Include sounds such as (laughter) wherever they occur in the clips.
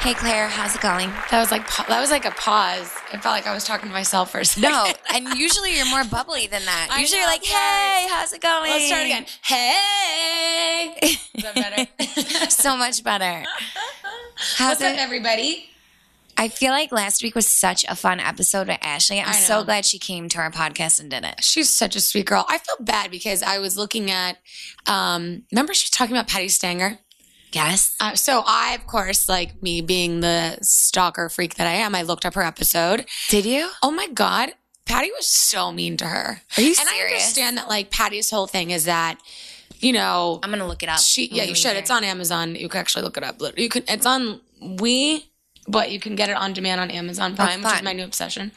Hey Claire, how's it going? That was like that was like a pause. It felt like I was talking to myself for a second. No, (laughs) and usually you're more bubbly than that. I Usually know, you're like, hey, how's it going? Let's start again. Hey, is that better? (laughs) so much better. (laughs) How's What's up, it? everybody? I feel like last week was such a fun episode with Ashley. I'm so glad she came to our podcast and did it. She's such a sweet girl. I feel bad because I was looking at. Um, remember, she was talking about Patti Stanger. Yes. Uh, so I, of course, like me being the stalker freak that I am, I looked up her episode. Did you? Oh my god, Patti was so mean to her. Are you serious? and I understand that, like Patti's whole thing is that, you know, I'm gonna look it up. She, yeah, you should. It's on Amazon. You can actually look it up. You can. It's on We, but you can get it on demand on Amazon Prime, which is my new obsession.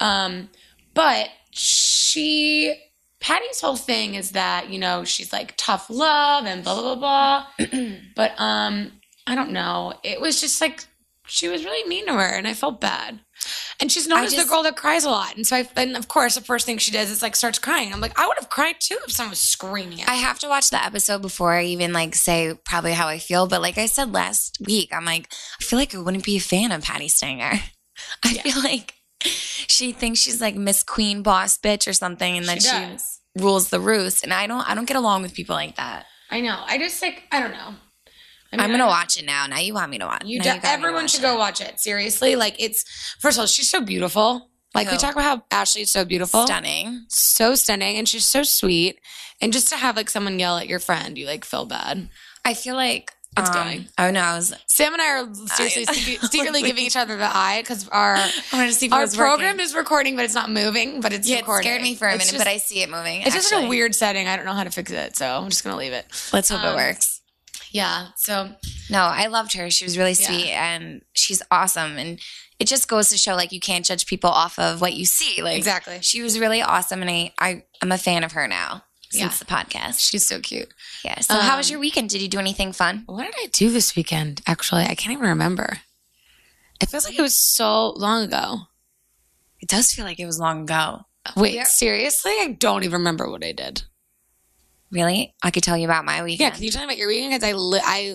Um, but she, Patti's whole thing is that you know she's like tough love and blah blah blah blah. (clears throat) but um, I don't know. It was just like she was really mean to her, and I felt bad. And she's known I as just- the girl that cries a lot, and so I, and of course the first thing she does is like starts crying. I'm like, I would have cried too if someone was screaming I have to watch the episode before I even like say probably how I feel. But like I said last week, I'm like, I feel like I wouldn't be a fan of Patti Stanger. (laughs) I Yeah. feel like she thinks she's like Miss Queen Boss bitch or something, and that She she, rules the roost. And I don't, I don't get along with people like that. I know. I just like I don't know. I mean, I'm gonna watch it now. Now you want me to watch? You do, got everyone watch should it. go watch it. Seriously, like it's first of all, she's so beautiful. Like we talk about how Ashley is so beautiful, Stunning. so stunning, and she's so sweet. And just to have like someone yell at your friend, you like feel bad. I feel like It's um, going. Oh no, I was. Sam and I are seriously (laughs) I- secretly giving each other the eye because our (laughs) I to see if it our program working. is recording, but it's not moving. But it's Yeah, it scared me for a It's minute, just- but I see it moving. it's just in a weird setting. I don't know how to fix it, so I'm just gonna leave it. Let's hope um, it works. Yeah. So No, I loved her. She was really Yeah. sweet and she's awesome. And it just goes to show like you can't judge people off of what you see. Like exactly, she was really awesome and I, I I'm a fan of her now since Yeah. the podcast. she's so cute. Yeah. So how was Um, your weekend? Did you do anything fun? What did I do this weekend? Actually, I can't even remember. It feels like it was so long ago. It does feel like it was long ago. Wait, Yeah. seriously? I don't even remember what I did. Really? I could tell you about my weekend. Yeah, can you tell me about your weekend? Because I, li- I.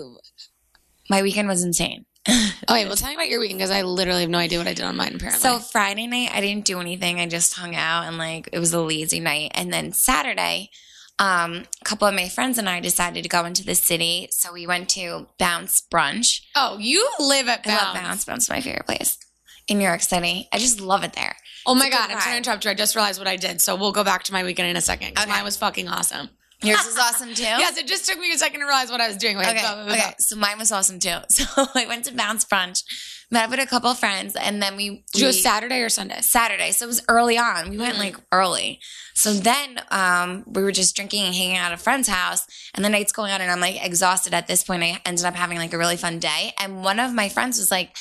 my weekend was insane. (laughs) Okay, well, tell me about your weekend because I literally have no idea what I did on mine. Apparently, So Friday night, I didn't do anything. I just hung out and like it was a lazy night. And then Saturday, um, a couple of my friends and I decided to go into the city. So we went to Bounce Brunch. oh, you live at I love Bounce. Bounce. Bounce is my favorite place in New York City. I just love it there. Oh my god, I'm sorry to interrupt you. I just realized what I did. So we'll go back to my weekend in a second. Okay. Mine was fucking awesome. Yours was awesome too. (laughs) Yes, it just took me a second to realize what I was doing. Wait, Okay. blah, blah, blah, Okay. So mine was awesome too. (laughs) So I went to Bounce Brunch, met up with a couple of friends, and then we. Did go we- Saturday or Sunday? Saturday. So it was early on. We went Mhm. like early. So then um, we were just drinking and hanging out at a friend's house. And the night's going on, and I'm like exhausted at this point. I ended up having like a really fun day. And one of my friends was like,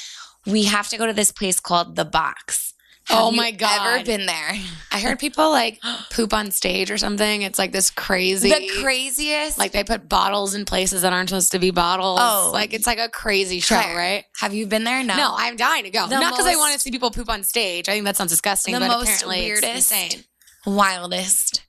We have to go to this place called The Box. Have Oh my God. Ever been there? I heard people like (gasps) poop on stage or something. It's like this crazy. The craziest. Like they put bottles in places that aren't supposed to be bottles. Oh. like it's like a crazy show, Claire, right? Have you been there? No. No, I'm dying to go. The Not because I want to see people poop on stage. I think that sounds disgusting. The but most apparently weirdest-. Wildest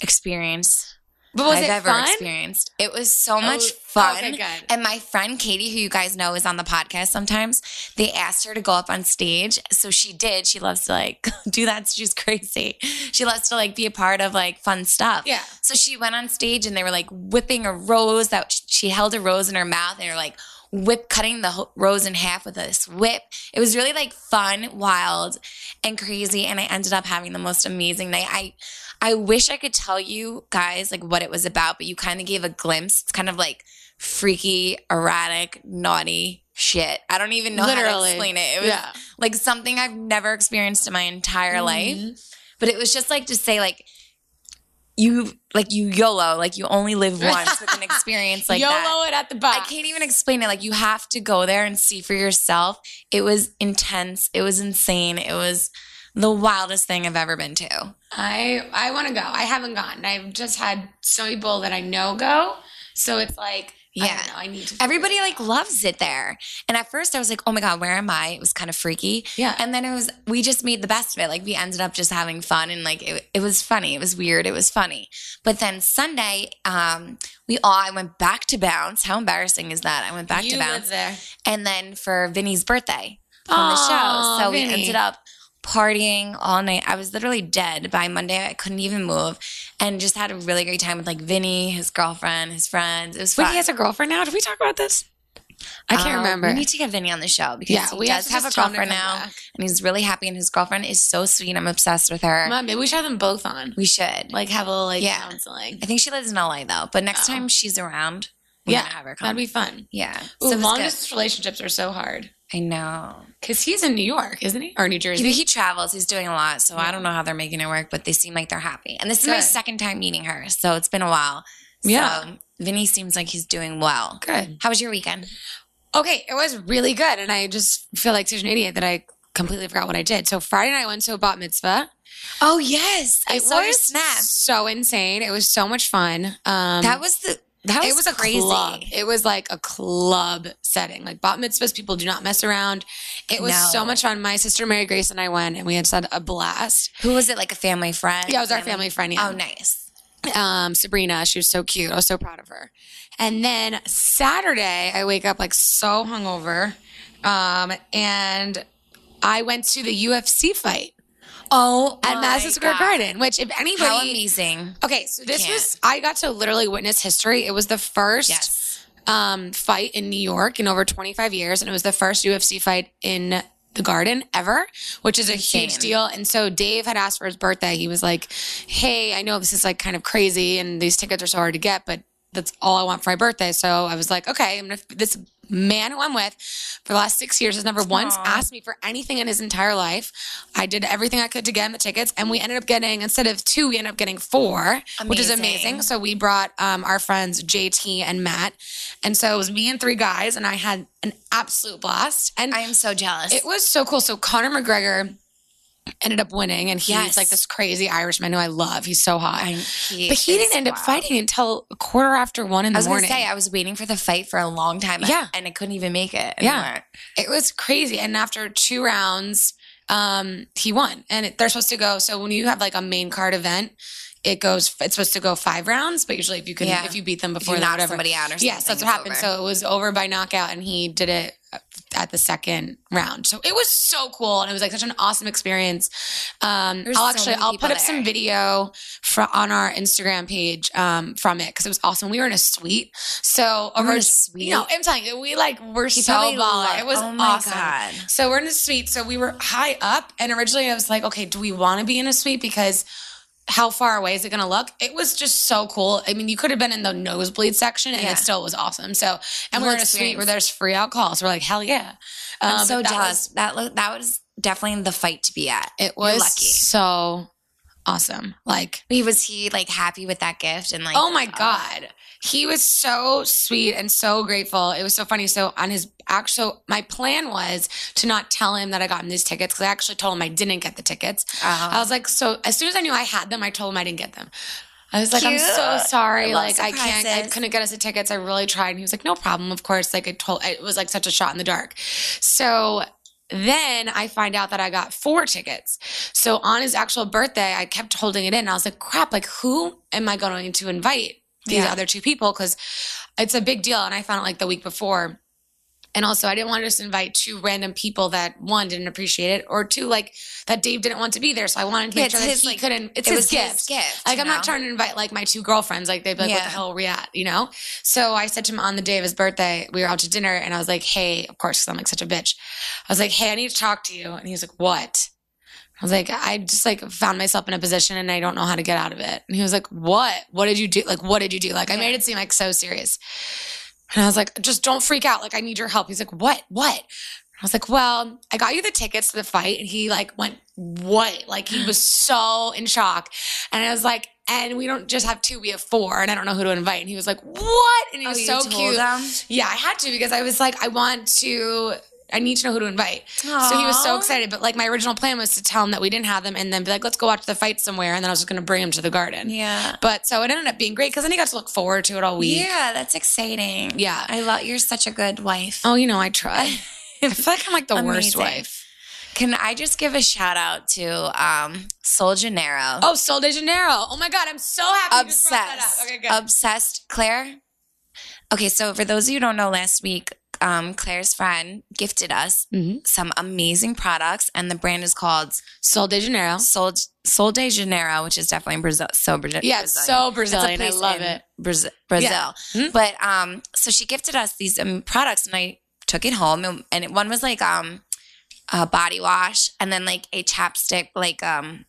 experience But was I've it ever fun? experienced. It was so oh, much Oh, fun. Okay, good. And my friend Katie, who you guys know is on the podcast sometimes, they asked her to go up on stage. So she did. She loves to like (laughs) do that. She's crazy. She loves to like be a part of like fun stuff. Yeah. So she went on stage and they were like whipping a rose that she held a rose in her mouth and they were like whip cutting the rose in half with this whip. It was really like fun, wild, and crazy. And I ended up having the most amazing night. I I wish I could tell you guys like what it was about, but you kind of gave a glimpse. It's kind of like freaky, erratic, naughty shit. I don't even know how to explain it. It was Yeah. like something I've never experienced in my entire life. Mhm. But it was just like to say like you like you YOLO, like you only live once with an (laughs) experience like YOLO that. it at the bottom. I can't even explain it. Like you have to go there and see for yourself. It was intense. It was insane. It was the wildest thing I've ever been to. I I want to go. I haven't gone. I've just had so many people that I know go. So it's like I Yeah. don't know. I need to. Everybody like loves it there. And at first I was like, oh my God, where am I? It was kind of freaky. Yeah. And then it was, we just made the best of it. Like we ended up just having fun and like it, it was funny. It was weird. It was funny. But then Sunday, um, we all, I went back to Bounce. How embarrassing is that? I went back you to Bounce. there. And then for Vinny's birthday on the Aw, show. So we ended up partying all night. I was literally dead by Monday. I couldn't even move and just had a really great time with like Vinny, his girlfriend, his friends. It was Wait, he has a girlfriend now. Did we talk about this? I can't Um, remember. We need to get Vinny on the show because Yeah, he we have does to have a just tell him to girlfriend now, back. and he's really happy. And his girlfriend is so sweet. I'm obsessed with her. Mom, maybe we should have them both on. we should. Like have a little like Yeah. counseling. I think she lives in LA though, but next Oh. time she's around, we're Yeah, gonna have her come. That'd be fun. yeah. Ooh, so it was long good. distance relationships are so hard. I know. Because he's in New York, isn't he? Or New Jersey? He, he travels. He's doing a lot, so Yeah. I don't know how they're making it work. But they seem like they're happy. And this is my second time meeting her, so it's been a while. Yeah. So Vinny seems like he's doing well. Good. How was your weekend? Okay, it was really good. And I just feel like such an idiot that I completely forgot what I did. So Friday night I went to a bat mitzvah. Oh yes, I it saw your was snap. so insane. It was so much fun. Um, That was the that was, it was a crazy. club. It was like a club setting. Like bat mitzvahs, people do not mess around. It was No. so much fun. My sister Mary Grace and I went, and we had had a blast. Who was it? Like a family friend? Yeah, it was our family friend. Yeah. Oh, nice. um, Sabrina. She was so cute. I was so proud of her. And then Saturday, I wake up like so hungover, um, and I went to the UFC fight Oh, at Madison Square God. Garden. Which, if anybody, How amazing! okay, so this Can't. was I got to literally witness history. It was the first Yes. um, fight in New York in over 25 years, and it was the first UFC fight in the Garden ever, which is a huge deal. And so Dave had asked for his birthday. He was like, "Hey, I know this is like kind of crazy, and these tickets are so hard to get, but that's all I want for my birthday." So I was like, "Okay, I'm gonna." This man who I'm with for the last six years has never once asked me for anything in his entire life. I did everything I could to get him the tickets, and we ended up getting instead of two, we ended up getting four, which is Amazing. amazing. So we brought um, our friends JT and Matt, and so it was me and three guys, and I had an absolute blast. And I am so jealous. it was so cool. So Conor McGregor ended up winning, and he's Yes. like this crazy Irishman who I love. He's so hot. I, he but he didn't end up fighting until a quarter after one in I the was morning. gonna say I was waiting for the fight for a long time. Yeah. and I couldn't even make it. Yeah. It was crazy. And after two rounds, um, he won. And it, they're supposed to go. So when you have like a main card event, it goes. It's supposed to go five rounds, but usually if you can, Yeah. if you beat them before you knock whatever. somebody out or something. Yes, that's what happened. over. So it was over by knockout, and he did it at the second round. So it was so cool, and it was like such an awesome experience. Um, I'll so actually I'll put up some video for, on our Instagram page um, from it because it was awesome. We were in a suite, so You were in over a suite? You know, I'm telling you, we like were He so baller. It was oh awesome. God. So we're in a suite. So we were high up, and originally I was like, okay, do we want to be in a suite because how far away is it going to look? It was just so cool. I mean, you could have been in the nosebleed section, and Yeah. it still was awesome. So, and we're in a suite where there's free alcohol, so we're like, hell yeah! I'm Um, so but that jealous. was- that lo- that was definitely the fight to be at. it You're was lucky. so awesome. Like, He was he like happy with that gift and like oh my god, he was so sweet and so grateful. It was so funny. So on his actual, my plan was to not tell him that I got him these tickets because I actually told him I didn't get the tickets. Uh, I was like, so as soon as I knew I had them, I told him I didn't get them. I was like, I'm so sorry. I like, I can't, I couldn't get us the tickets. I really tried. And he was like, no problem. Of course. Like, I told, it was like such a shot in the dark. So then I find out that I got four tickets. So on his actual birthday, I kept holding it in. I was like, crap, like, who am I going to invite? These Yeah. other two people? Because it's a big deal. And I found out like the week before. And also, I didn't want to just invite two random people that one didn't appreciate it, or two like that Dave didn't want to be there. So I wanted to Yeah, make sure it's that his, he like- couldn't. It's it his was gift. his gift. Like I'm not trying to invite like my two girlfriends. Like they'd be like, "What the hell are we at?" You know. So I said to him on the day of his birthday, we were out to dinner, and I was like, "Hey, of course, because I'm like such a bitch." I was like, "Hey, I need to talk to you," and he was like, "What?" I was like, I just like found myself in a position and I don't know how to get out of it. And he was like, What? What did you do? Like, what did you do? Like, I made it seem like so serious. And I was like, Just don't freak out. Like, I need your help. He's like, What? What? I was like, Well, I got you the tickets to the fight. And he like went, What? Like, he was (sighs) so in shock. And I was like, And we don't just have two, we have four. And I don't know who to invite. And he was like, What? And he Oh, was so cute. them? Yeah, I had to because I was like, I want to I need to know who to invite. So he was so excited. But like my original plan was to tell him that we didn't have them and then be like, let's go watch the fight somewhere. And then I was just going to bring him to the garden. Yeah. But so it ended up being great because then he got to look forward to it all week. Yeah, that's exciting. Yeah. I love you're such a good wife. Oh, you know, I try. (laughs) I feel like I'm like the worst wife. Can I just give a shout out to um Sol Janeiro? Oh, Sol de Janeiro. Oh my God. I'm so happy you just brought that obsessed. up. Okay, good. Obsessed. Claire? Okay, so for those of you who don't know, last week, um, Claire's friend gifted us Mhm. some amazing products, and the brand is called Sol de Janeiro. Sol, Sol de Janeiro, which is definitely in Brazil. So Brazil. Yeah, it's so Brazilian. I love it. Brazil. Brazil. Yeah. Mhm. But um, so she gifted us these um, products, and I took it home, and, and it, one was like um, a body wash, and then like a chapstick, like um,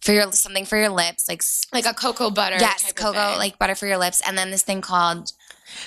for your something for your lips, like Like a cocoa butter. yes, cocoa, like butter for your lips, and then this thing called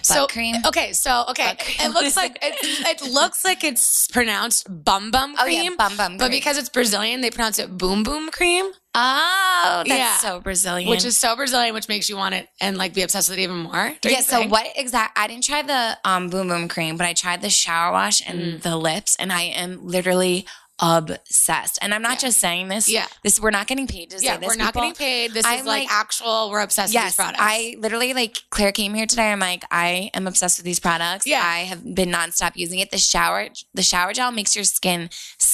so cream. Okay, so okay, it looks like it, it (laughs) looks like it's pronounced bum bum Oh cream, yeah, bum bum. but cream. because it's Brazilian, they pronounce it boom boom cream, oh, that's Yeah. so Brazilian. which is so Brazilian, which makes you want it and like be obsessed with it even more. yeah. So what exact? I didn't try the um boom boom cream, but I tried the shower wash and Mm. the lips, and I am literally obsessed. And I'm not Yeah. just saying this. Yeah. This we're not getting paid to Yeah, say this. we're not people. getting paid. This is I'm like, like- actual. We're obsessed with Yes, these products. I literally like Claire came here today. I'm like, I am obsessed with these products. Yeah. I have been nonstop using it. The shower, the shower gel makes your skin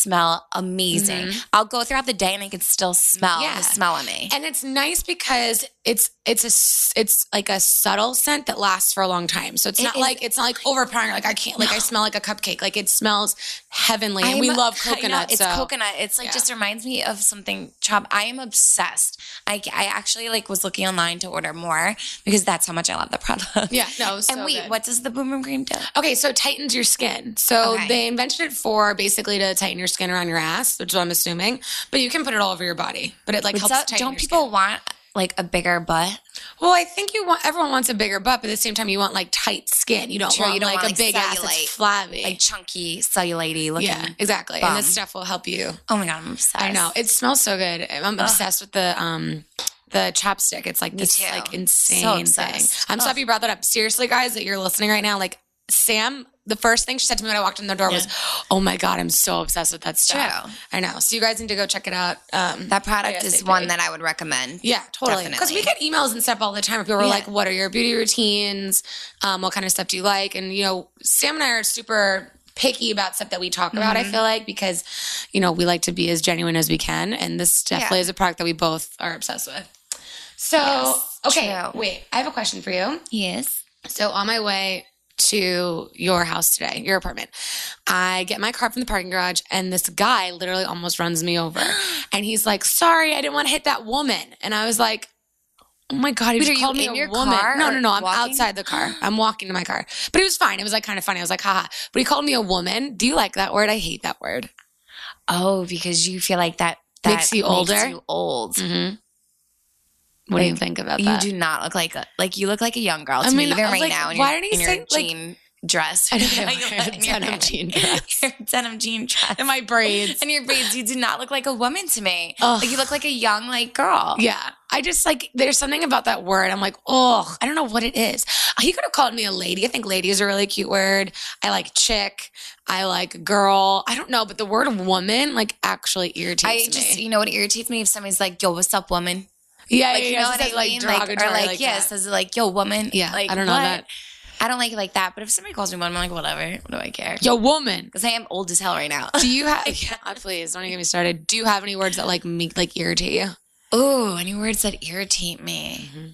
smell amazing. I'll go throughout the day and I can still smell Mm-hmm. Yeah. the smell of me. and it's nice because it's it's a it's like a subtle scent that lasts for a long time. So it's It not is- like it's not like overpowering. Like I can't like I smell like a cupcake. Like it smells heavenly, and we I'm- love (laughs) I know, coconut. it's so. coconut. It's like Yeah. just reminds me of something. Chop. I am obsessed. I, I actually like was looking online to order more because that's how much I love the product. Yeah, no. (laughs) So and wait, good. what does the boom boom cream do? Okay, so it tightens your skin. So Okay. they invented it for basically to tighten your skin around your ass, which is what I'm assuming. But you can put it all over your body. But it like But helps so- tighten don't people skin. want like a bigger butt? Well, I think you want everyone wants a bigger butt, but at the same time you want like tight skin. You don't True, want you don't like want, a like, big ass cellulite, that's flabby. Like chunky, cellulite looking. yeah, exactly. bum. And this stuff will help you. Oh my god, I'm obsessed. I know. It smells so good. I'm obsessed with the um the chapstick. It's like Me this too. like So insane thing. I'm so happy you brought that up. Seriously, guys, that you're listening right now, like Sam, the first thing she said to me when I walked in the door was, "Oh my god, I'm so obsessed with that stuff." True. I know. So you guys need to go check it out. Um, that product is one that I would recommend. yeah, totally. Because we get emails and stuff all the time. Where people are Yeah. like, "What are your beauty routines? Um, what kind of stuff do you like?" And you know, Sam and I are super picky about stuff that we talk about. Mm-hmm. I feel like because you know we like to be as genuine as we can, and this definitely Yeah. is a product that we both are obsessed with. So, Yes, okay, true. wait, I have a question for you. Yes. So on my way to your house today, your apartment, I get my car from the parking garage and this guy literally almost runs me over. (gasps) And he's like, sorry, I didn't want to hit that woman. And I was like, Oh my god! He Wait, just called me a woman. no, no, no. I'm walking? outside the car. (gasps) I'm walking to my car, but it was fine. It was like kind of funny. I was like, haha. But he called me a woman. Do you like that word? I hate that word. Oh, because you feel like that, that Makes you older? you old. Mm-hmm. What do you think about You that? You do not look like a like you look like a young girl to I me mean, even I was right like, now. Why he in say, your like- jean dress? I (laughs) know, You (laughs) in your- denim jean (laughs) dress. your denim jean dress and my braids. and your braids. You do not look like a woman to me. Ugh. Like you look like a young like girl. Yeah. I just like, there's something about that word. I'm like, oh, I don't know what it is. Uh, he could have called me a lady. I think lady is a really cute word. I like chick. I like girl. I don't know, but the word woman like actually irritates I me. just you know what irritates me if somebody's like, "Yo, what's up, woman?" Yeah, Like yeah, you know She what I like mean? Like, or like, like yeah, says like, "Yo, woman." Yeah, like I don't know what? that. I don't like it like that. But if somebody calls me woman, I'm like, whatever. What do I care? Yo, woman. Because I am old as hell right now. Do you (laughs) have? Ah, please don't even get me started. Do you have any words that like make like irritate you? Oh, any words that irritate me? Mm-hmm.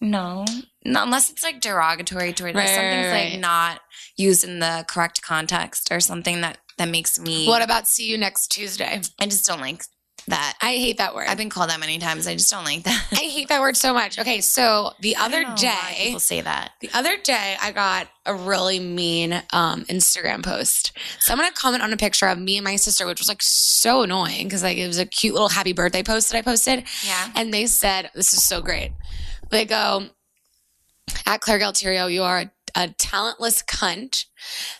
No, no, unless it's like derogatory towards Right, something's right, right. like not used in the correct context or something that that makes me. What about see you next Tuesday? I just don't like that. I hate that word. I've been called that many times. I just don't like that. I hate that word so much. Okay, so the other don't know why day, people say that. The other day, I got a really mean um, Instagram post. Someone had comment on a picture of me and my sister, which was like so annoying because like it was a cute little happy birthday post that I posted, Yeah. and they said, "This is so great." They go, "At Claire Galterio, you are a, a talentless cunt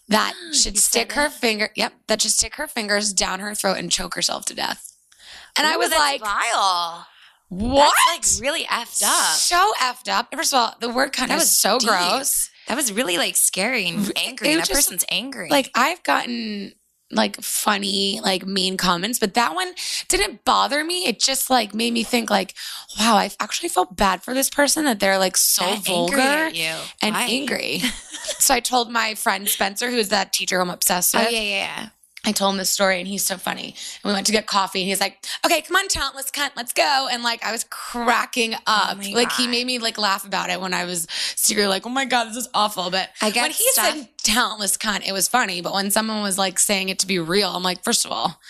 that (gasps) should You stick her finger. Yep, that should stick her fingers down her throat and choke herself to death." And I was like, vile. "What?" That's like really effed up. So effed up. First of all, the word cunt That was so deep. gross. That was really like scary and angry. It That just, person's angry. Like I've gotten like funny, like mean comments, but that one didn't bother me. It just like made me think like, wow, I actually felt bad for this person that they're like so That vulgar and Why? angry. (laughs) so I told my friend Spencer, who's that teacher I'm obsessed oh, with. Oh yeah, yeah, yeah. I told him this story and he's so funny. And we went to get coffee and he's like, okay, come on, talentless cunt, let's go. And like, I was cracking oh up. Oh like, he made me like laugh about it when I was secretly like, oh my God, this is awful. But I get when he stuff- said talentless cunt, it was funny. But when someone was like saying it to be real, I'm like, first of all,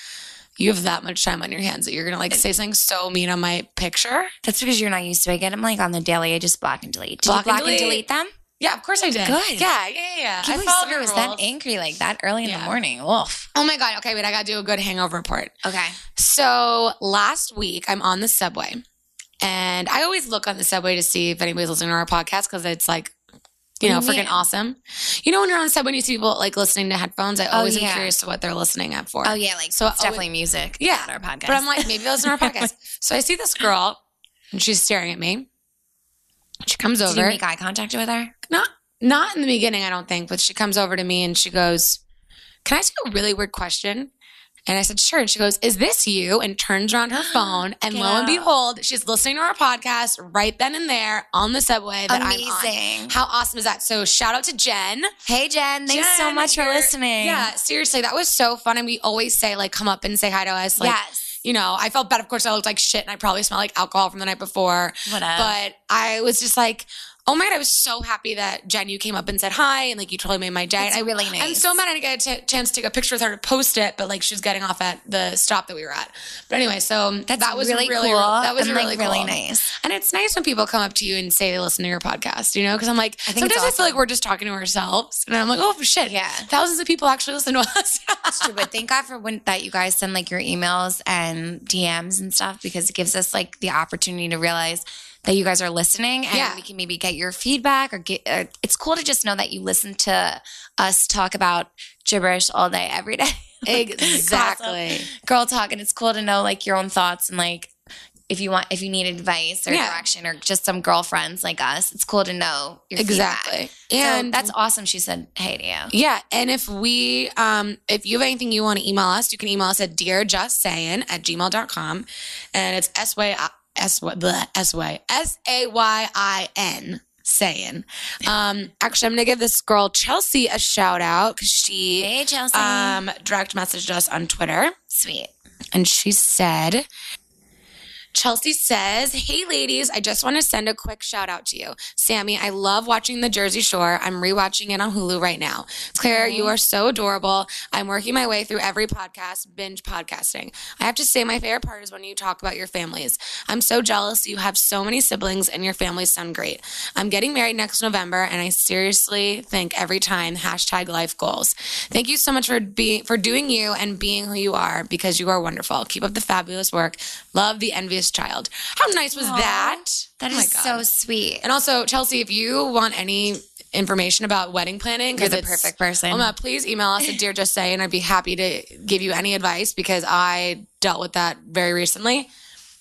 you have that much time on your hands that you're gonna like say something so mean on my picture. That's because you're not used to it. I get them like on the daily. I just block and delete. Did Block you and block and delete? delete them? Yeah, of course I did. Good. Yeah, yeah, yeah. Can't I followed Sarah your was rules. that angry like that early in Yeah. the morning. Wolf. Oh my god. Okay, wait. I gotta do a good hangover report. Okay. So last week, I'm on the subway, and I always look on the subway to see if anybody's listening to our podcast because it's like, you know, What do you freaking awesome. You know, when you're on the subway and you see people like listening to headphones, I oh, always Oh, yeah. am curious to what they're listening at for. Oh yeah, like So it's I definitely music. Yeah, our podcast. But I'm like, maybe those are our (laughs) podcast. So I see this girl, and she's staring at me. She comes over. Did you make eye contact with her? not not in the beginning, I don't think, but she comes over to me and she goes, "Can I ask you a really weird question?" And I said, "Sure." And she goes, "Is this you?" And turns around her (gasps) phone, and Get lo and out. behold, she's listening to our podcast right then and there on the subway that I'm on. Amazing. How awesome is that? So shout out to Jen. Hey Jen, thanks so much for you're- listening. Yeah, seriously, that was so fun. And we always say like, come up and say hi to us. Like, yes. You know, I felt bad. Of course, I looked like shit, and I probably smelled like alcohol from the night before. Whatever. But I was just like, oh my god, I was so happy that Jen, you came up and said hi, and like you totally made my day. It's I really I'm so mad I didn't get a t- chance to take a picture with her to post it, but like she was getting off at the stop that we were at. But anyway, so That's that was really, really, cool. that was and, really like, really cool. nice. And it's nice when people come up to you and say they listen to your podcast, you know? Because I'm like, I sometimes I feel like we're just talking to ourselves, and I'm like, oh shit, Yeah. thousands of people actually listen to us. (laughs) That's true, but thank God for when that you guys send like your emails and DMs and stuff because it gives us like the opportunity to realize that you guys are listening and Yeah. we can maybe get your feedback or get. Or it's cool to just know that you listen to us talk about gibberish all day, every day. (laughs) exactly. Girl talk, and it's cool to know like your own thoughts and like. If you want, if you need advice or Yeah. direction, or just some girlfriends like us, it's cool to know your feedback. Exactly. And And that's awesome. She said, "Hey to you." Yeah, and if we um if you have anything you want to email us, you can email us at dearjustsayin at gmail.com. And it's S Y S Y bleh, S Y S A Y I N saying. Um actually I'm gonna give this girl Chelsea a shout out because she Hey, Chelsea. um direct messaged us on Twitter Sweet. and she said Chelsea says, Hey ladies, I just want to send a quick shout out to you. Sammy, I love watching The Jersey Shore. I'm rewatching it on Hulu right now. Claire, you are so adorable. I'm working my way through every podcast, binge podcasting. I have to say, my favorite part is when you talk about your families. I'm so jealous you have so many siblings and your families sound great. I'm getting married next November and I seriously think every time hashtag life goals. Thank you so much for being for doing you and being who you are because you are wonderful. Keep up the fabulous work. Love the envious child. How nice was Aw, that? That Oh is so sweet. And also, Chelsea, if you want any information about wedding planning, You're the perfect person. Oh, please email us at Dear Just Say, and I'd be happy to give you any advice because I dealt with that very recently.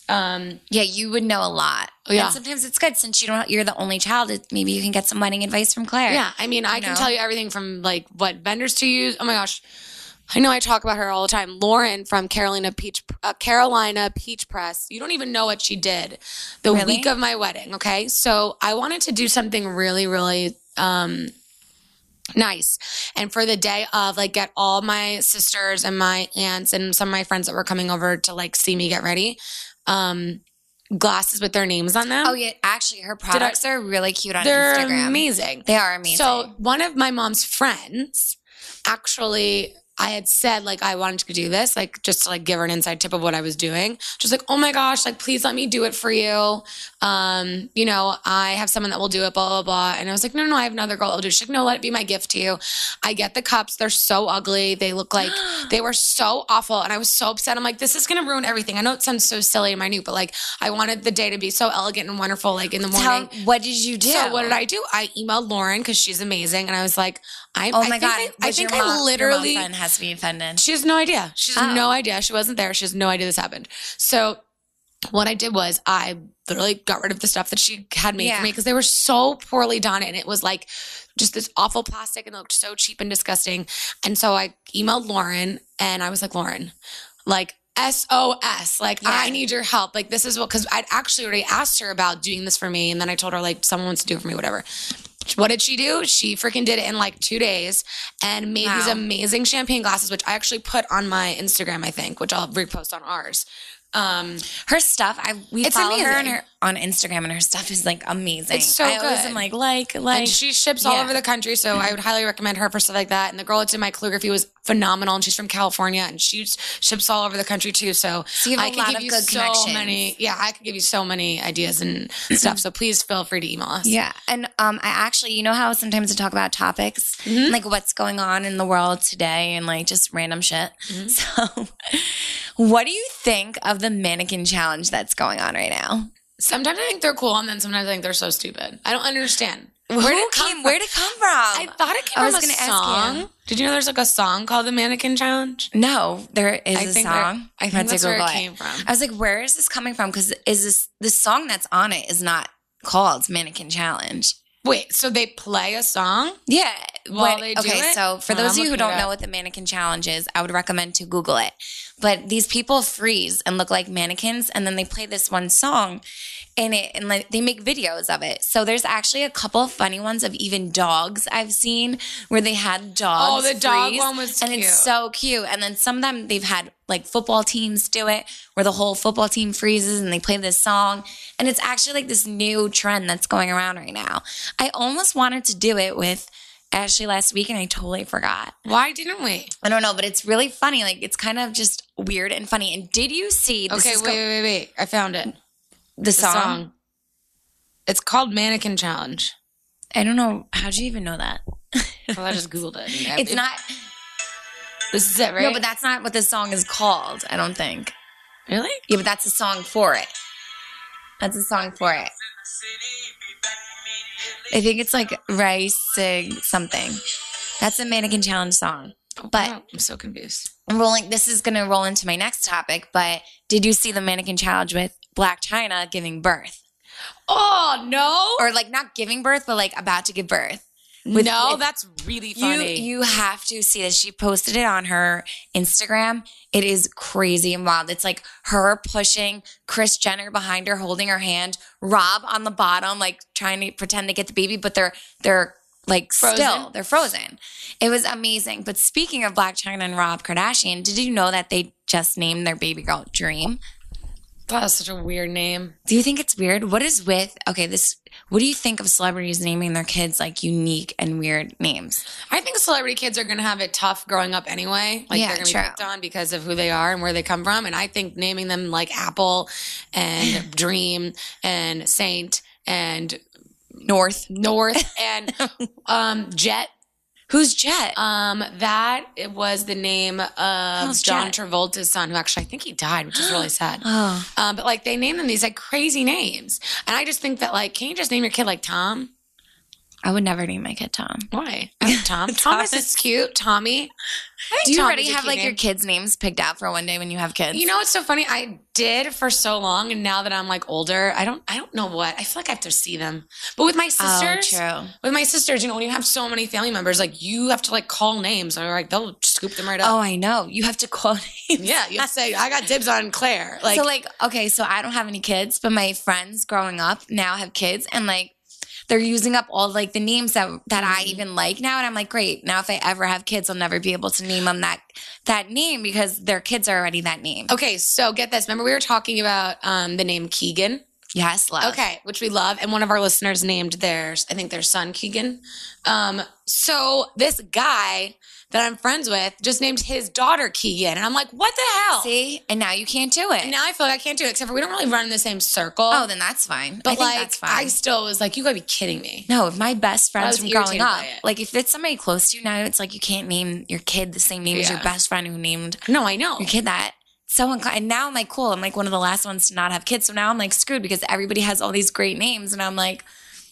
Um, yeah, you would know a lot. Yeah. And sometimes it's good since you don't. You're the only child. Maybe you can get some wedding advice from Claire. yeah, I mean, I You can know? tell you everything from like what vendors to use. Oh my gosh. I know I talk about her all the time. Lauren from Carolina Peach, uh, Carolina Peach Press. You don't even know what she did the Really? week of my wedding. Okay, so I wanted to do something really, really um, nice, and for the day of, like, get all my sisters and my aunts and some of my friends that were coming over to like see me get ready. Um, glasses with their names on them. Oh yeah. Actually, her products are really cute on they're Instagram. amazing. They are amazing. So one of my mom's friends actually I had said like I wanted to do this, like just to like give her an inside tip of what I was doing. Just like, oh my gosh, like please let me do it for you. Um, you know, I have someone that will do it, blah, blah, blah. And I was like, no, no, no, I have another girl that will do it. She's like, no, let it be my gift to you. I get the cups, they're so ugly. They look like (gasps) they were so awful. And I was so upset. I'm like, this is gonna ruin everything. I know it sounds so silly and minute, but like I wanted the day to be so elegant and wonderful, like in the morning. Tell, what did you do? So what did I do? I emailed Lauren because she's amazing, and I was like, I, Oh my think god! I, I think your mom- I your literally. friend has to be offended. She has no idea. She has Oh. no idea. She wasn't there. She has no idea this happened. So what I did was I literally got rid of the stuff that she had made Yeah. for me because they were so poorly done and it was like just this awful plastic and it looked so cheap and disgusting. And so I emailed Lauren and I was like, Lauren, like SOS, like Yeah. I need your help. Like this is what because I'd actually already asked her about doing this for me, and then I told her like someone wants to do it for me, whatever. What did she do? She freaking did it in like two days and made these amazing champagne glasses, which I actually put on my Instagram, I think, which I'll repost on ours. Um, Her stuff, I we follow her on her on Instagram, and her stuff is like amazing. It's so I always good. am like, like, like. and she ships all over the country, so I would highly recommend her for stuff like that. And the girl that did my calligraphy was phenomenal, and she's from California, and she ships all over the country too. So, So I could lot give of you good so many. Yeah, I could give you so many ideas and (clears throat) stuff. So please feel free to email us. Yeah. And um, I actually, you know how sometimes I talk about topics, Mhm. like what's going on in the world today and like just random shit. Mhm. (laughs) So, what do you think of the mannequin challenge that's going on right now? Sometimes I think they're cool, and then sometimes I think they're so stupid. I don't understand. Where did did it it come came? from? Where did it come from? I thought it came I from was a gonna ask song. you. Did you know there's like a song called the Mannequin Challenge? no, there is I a think song. I think that's where it Google came from. I was like, where is this coming from? Because is this the song that's on it is not called Mannequin Challenge. Wait, so they play a song? Yeah. While what- they do okay, it? so for Hold those of you who don't know what the mannequin challenge is, I would recommend to Google it. But these people freeze and look like mannequins, and then they play this one song in it, and like they make videos of it. So there's actually a couple of funny ones of even dogs I've seen where they had dogs. Oh, the dog one was and cute. it's so cute. And then some of them they've had like football teams do it, where the whole football team freezes and they play this song, and it's actually like this new trend that's going around right now. I almost wanted to do it with. Ashley last week and I totally forgot. Why didn't we? I don't know, but it's really funny. Like it's kind of just weird and funny. And did you see this Okay, wait, go- wait, wait, wait. I found it. The, The song? song. It's called Mannequin Challenge. I don't know. How'd you even know that? Well, I just (laughs) googled it. it's not. This is it, right? No, but that's not what the song is called. I don't think. really. Yeah, but that's a song for it. That's a song for it. I think it's like Rising something. That's a mannequin challenge song. Oh, but Oh, I'm so confused. I'm rolling. This is going to roll into my next topic. But did you see the mannequin challenge with Blac Chyna giving birth, Oh no! or like not giving birth, but like about to give birth? with- no, with- that's really You funny. you have to see this. She posted it on her Instagram. It is crazy and wild. It's like her pushing Kris Jenner behind her, holding her hand, Rob on the bottom, like trying to pretend to get the baby, but they're they're like Frozen? still they're frozen. It was amazing. But speaking of Blac Chyna and Rob Kardashian, did you know that they just named their baby girl Dream? That's such a weird name. Do you think it's weird? What is with okay, this what do you think of celebrities naming their kids like unique and weird names? I think celebrity kids are going to have it tough growing up anyway. Like Yeah, they're to true. be picked on because of who they are and where they come from. And I think naming them like Apple and (laughs) Dream and Saint and North. North (laughs) and um, Jett. Who's Jett? Um, that it was the name of How's John Jett? Travolta's son, who actually I think he died, which is really (gasps) sad. Oh. Um, but like they name them these like crazy names, and I just think that like, can you just name your kid like Tom? I would never name my kid Tom. Why? I (laughs) oh, Tom. Thomas is cute. Tommy. I think Do you Tommy's already have cute like your kids' names picked out for one day when you have kids? You know what's so funny? I did for so long, and now that I'm like older, I don't. I don't know what. I feel like I have to see them. But with my oh, sisters, true. with my sisters, you know, when you have so many family members, like you have to like call names, or like they'll scoop them right up. Oh, I know. You have to call (laughs) names. yeah, you have to say, "I got dibs on Claire." Like, so like okay, so I don't have any kids, but my friends growing up now have kids, and like they're using up all like the names that that I Mhm. even like now, and I'm like, great. Now if I ever have kids, I'll never be able to name them that that name because their kids are already that name. okay, so get this. Remember we were talking about um, the name Keegan. Yes, love. Okay, which we love, and one of our listeners named theirs. I think their son Keegan. Um, so this guy that I'm friends with just named his daughter Keegan, and I'm like, what the hell? See, and now you can't do it. And now I feel like I can't do it, except for we don't really run in the same circle. oh, then that's fine. but I think like, that's fine. I still was like, you gotta be kidding me. No, if my best friends from growing up, like if it's somebody close to you now, it's like you can't name your kid the same name as your best friend who named No, I know. your kid that. So and now I'm like, cool. I'm like one of the last ones to not have kids. So now I'm like screwed because everybody has all these great names, and I'm like,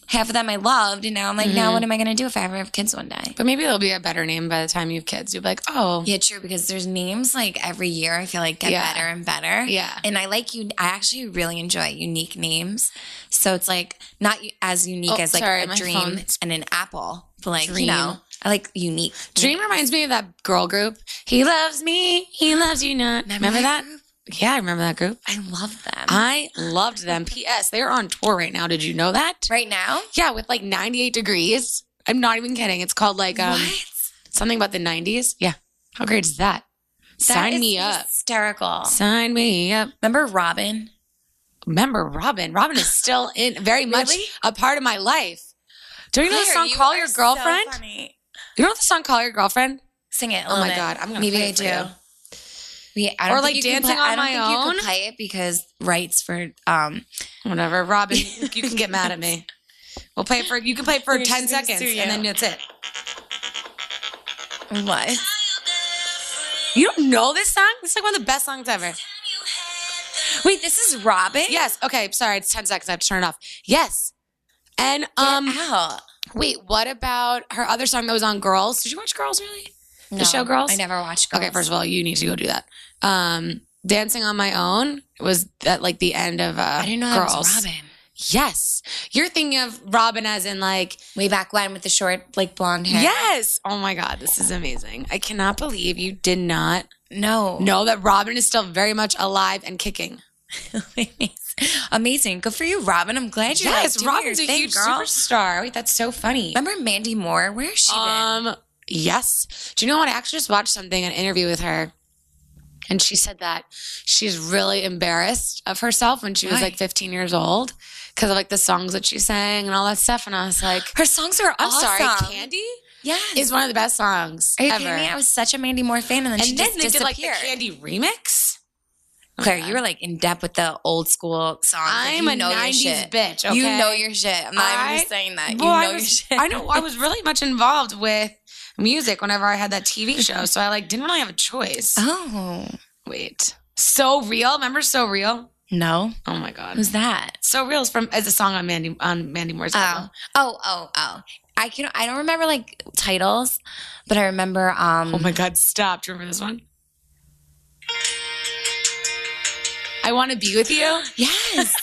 half of them I loved, and now I'm like, now mm-hmm. what am I gonna do if I ever have kids one day? But maybe it'll be a better name by the time you have kids. You'll be like, oh, Yeah, true. Because there's names like every year. I feel like get Yeah. better and better. Yeah. and I like you. I actually really enjoy unique names. So it's like not as unique Oh, as like sorry, a dream and an apple, but like Dream. you know, I like unique. Dream reminds me of that girl group. He loves me. He loves you not. Remember, that? group? Yeah, I remember that group. I love them. I loved them. P.S. They're on tour right now. Did you know that? right now, Yeah, with like 98 degrees. I'm not even kidding. It's called like um something about the 90s. Yeah. How great is that? That Sign is me up. Hysterical. Sign me up. Remember Robyn? Remember Robyn. Robyn is still in very (laughs) much Really? a part of my life. Don't you know the song Call Your so Girlfriend? funny. you know the song Call Your Girlfriend? Sing it. a Oh my bit. God, I'm gonna Maybe I do. you. Yeah, I don't Or, like, Dancing play- on My think You Own? play it because rights for um. Whatever. Robyn, (laughs) you can get mad at me. We'll play it for you can play it for We're 10 seconds and then that's it. What? You don't know this song? It's like one of the best songs ever. Wait, this is Robyn. Yes. Okay. Sorry. It's 10 seconds. I have to turn it off. Yes. And Um. Out. wait, what about her other song that was on Girls? Did you watch Girls really? The show Girls? I never watched Girls. Okay, first of all, you need to go do that. Um, Dancing on My Own was at like the end of uh, I didn't know that was Robyn. Yes, you're thinking of Robyn as in like Way back when with the short, like blonde hair. yes. Oh my god, this is amazing. I cannot believe you did not No. know that Robyn is still very much alive and kicking. (laughs) Amazing. Good for you, Robyn. I'm glad you're yes, like, Robyn's a thing, huge girl. superstar. Wait, that's so funny. Remember Mandy Moore? Where is she been? Yes. Do you know what? I actually just watched something, an interview with her, and she said that she's really embarrassed of herself when she was Why? like 15 years old because of like the songs that she sang and all that stuff. And I was like, Her songs are I'm awesome. sorry, Candy Yeah, is one of the best songs Are you ever. kidding me? I was such a Mandy Moore fan, and then she then just they did like disappeared. the Candy remix. Oh Claire, God. you were like in depth with the old school songs. I'm you a know your 90s shit. bitch. Okay? You know your shit. I'm not even I- just saying that. You know I your shit. I know. I was really much involved with music whenever I had that TV show, so I like didn't really have a choice. Oh Wait, so real? Remember so real? no, Oh my god, who's that? so real is from as a song on Mandy on Mandy Moore's Oh, album. oh, oh, oh. I can. I don't remember like titles, but I remember. Um, Oh my god, stop! Do you remember this one? I want to be with you. (gasps) Yes.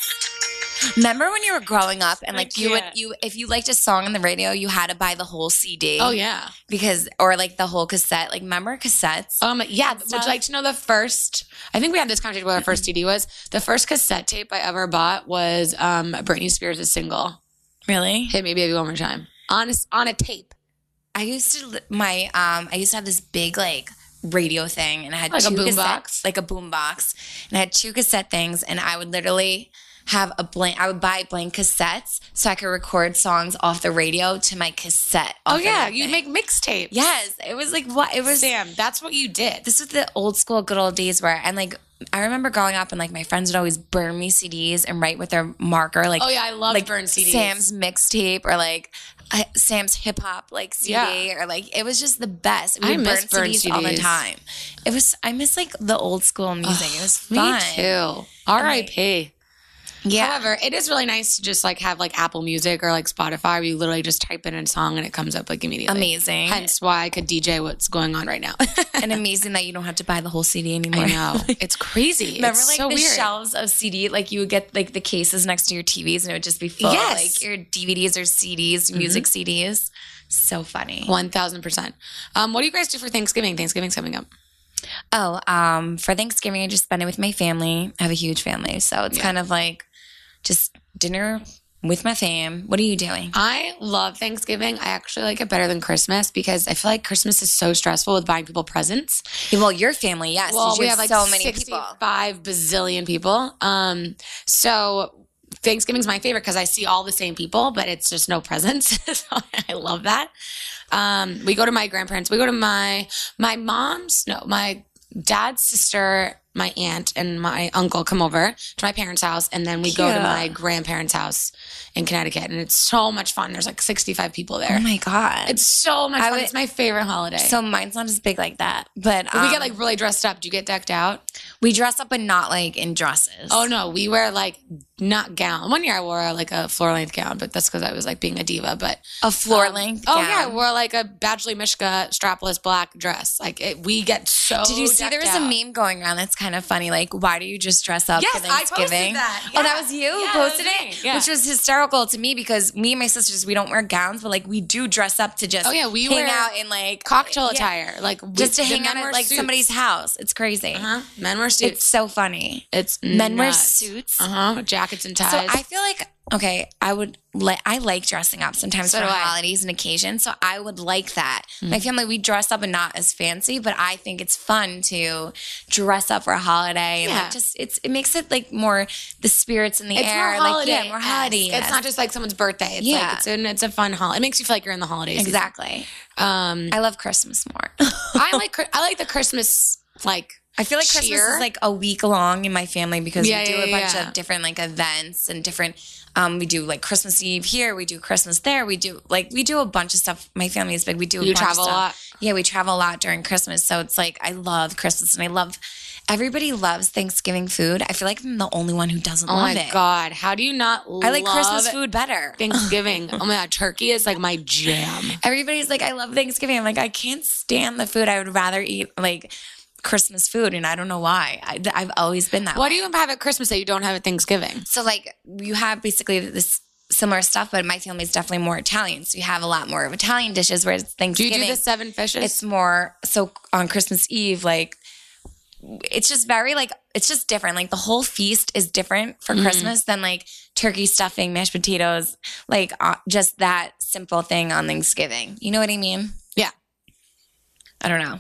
Remember when you were growing up and like you would you if you liked a song on the radio you had to buy the whole CD. Oh yeah. because or like the whole cassette. Like remember cassettes? Um. Yeah. Would you like to know the first? I think we had this conversation what our first CD was. The first cassette tape I ever bought was um Britney Spears' single Really? "Hit Me Baby One More Time" on a, on a tape. I used to my um I used to have this big like radio thing and I had Like a two boom cassettes, box? like a boom box, and I had two cassette things, and I would literally have a blank. I would buy blank cassettes so I could record songs off the radio to my cassette. Oh yeah, you thing. make mixtapes. Yes, it was like what it was. Sam, that's what you did. This was the old school, good old days where, and like I remember growing up and like my friends would always burn me CDs and write with their marker, like Oh yeah, I love like burn CDs. Sam's mixtape or like uh, Sam's hip hop like CD Yeah. or like it was just the best. We I would miss burn burn CDs, all the time. It was I miss like the old school music. it was (sighs) Me fun. too. R.I.P. Yeah. However, it is really nice to just like have like Apple Music or like Spotify where you literally just type in a song and it comes up like immediately. Amazing. Hence why I could DJ what's going on right now. (laughs) and amazing that you don't have to buy the whole CD anymore. I know. (laughs) It's crazy. Remember it's like so the weird. shelves of CD, like you would get like the cases next to your TVs and it would just be full Yes. like your DVDs or CDs, music CDs. So funny. One thousand percent. Um, what do you guys do for Thanksgiving? Thanksgiving's coming up. Oh, um, for Thanksgiving, I just spend it with my family. I have a huge family, so it's Yeah. kind of like just dinner with my fam. What are you doing? I love Thanksgiving. I actually like it better than Christmas because I feel like Christmas is so stressful with buying people presents. Well, your family, yes. Well, we have like so many people. Five bazillion people. Um, so Thanksgiving's my favorite because I see all the same people, but it's just no presents. (laughs) so I love that. Um, we go to my grandparents. We go to my my mom's no my dad's sister my aunt and my uncle come over to my parents' house, and then we go to my grandparents' house in Connecticut, and it's so much fun. There's like 65 people there. Oh my god. it's so much I fun. would- it's my favorite holiday. so mine's not as big like that, but But we get um, like really dressed up. Do you get decked out? We dress up, but not like in dresses. Oh no, we wear like not gown. One year I wore like a floor length gown, but that's because I was like being a diva. But a floor um, length. Oh yeah, I wore like a Badgley Mischka strapless black dress. Like it, we get so. Did you see there was decked a meme going around that's kind of funny? Like, why do you just dress up Yes, for I posted Thanksgiving? that. Oh, that was you who Yeah, was posted it, Yeah. which was hysterical to me because me and my sisters we don't wear gowns, but like we do dress up to just Oh, yeah, we hang out in like cocktail yeah, attire? Like just to hang out at like suits. somebody's house. It's crazy. Uh-huh. Men wear suits. It's so funny. It's Men wear suits. Uh huh. Jackets and ties. So I feel like okay, I would like I like dressing up sometimes So for holidays and occasions. So I would like that. Mm. My family we dress up and not as fancy, but I think it's fun to dress up for a holiday Yeah. like just it's it makes it like more the spirits in the it's air. more like holiday. yeah, more holiday. It's not just like someone's birthday. It's Yeah. like it's an it's a fun holiday. It makes you feel like you're in the holidays. exactly. Um, I love Christmas more. I like I like the Christmas like I feel like Christmas is like a week long in my family because Yeah, we do yeah, a bunch yeah. of different like events and different. Um, we do like Christmas Eve here. We do Christmas there. We do like we do a bunch of stuff. My family is big. We do a You bunch travel of a lot? Yeah, we travel a lot during Christmas. So it's like I love Christmas and I love. Everybody loves Thanksgiving food. I feel like I'm the only one who doesn't oh love it. Oh my god, how do you not? I like Christmas food better. Thanksgiving. (laughs) oh my god, turkey is like my jam. Everybody's like, I love Thanksgiving. I'm like, I can't stand the food. I would rather eat like Christmas food, and I don't know why. I, I've always been that. What way. do you have at Christmas that you don't have at Thanksgiving? So like you have basically this similar stuff, but my family is definitely more Italian. So you have a lot more of Italian dishes. Whereas Do you Thanksgiving, do the seven fishes? it's more so on Christmas Eve, like it's just very like it's just different. Like the whole feast is different for Mhm. Christmas than like turkey stuffing, mashed potatoes, like uh, just that simple thing on Thanksgiving. You know what I mean? Yeah. I don't know.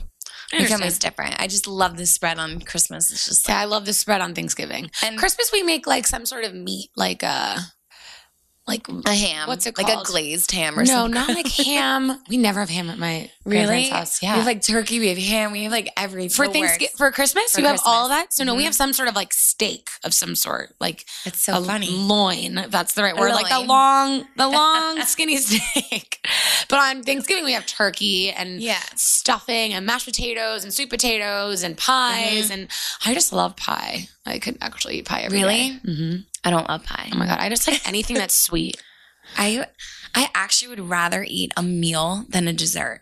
Understand. family's different. I just love the spread on Christmas. It's just Yeah, I love the spread on Thanksgiving. And- Christmas, we make like some sort of meat, like uh like a ham. What's it called? Like a glazed ham or no, something. No, not like (laughs) ham. We never have ham at my Really? grandparents' house. Yeah, We have like turkey, we have ham, we have like everything. for Thanksgiving for Christmas, For you have all Christmas. that. So no, we Mhm. have some sort of like steak of some sort, like It's so a funny. loin. if That's the right word, like the long, the (laughs) long skinny steak. (laughs) But on Thanksgiving, we have turkey and Yeah. stuffing and mashed potatoes and sweet potatoes and pies. Mm-hmm. And I just love pie. I could actually eat pie every Really? hmm I don't love pie. Oh my god, I just like anything that's (laughs) sweet. I I actually would rather eat a meal than a dessert.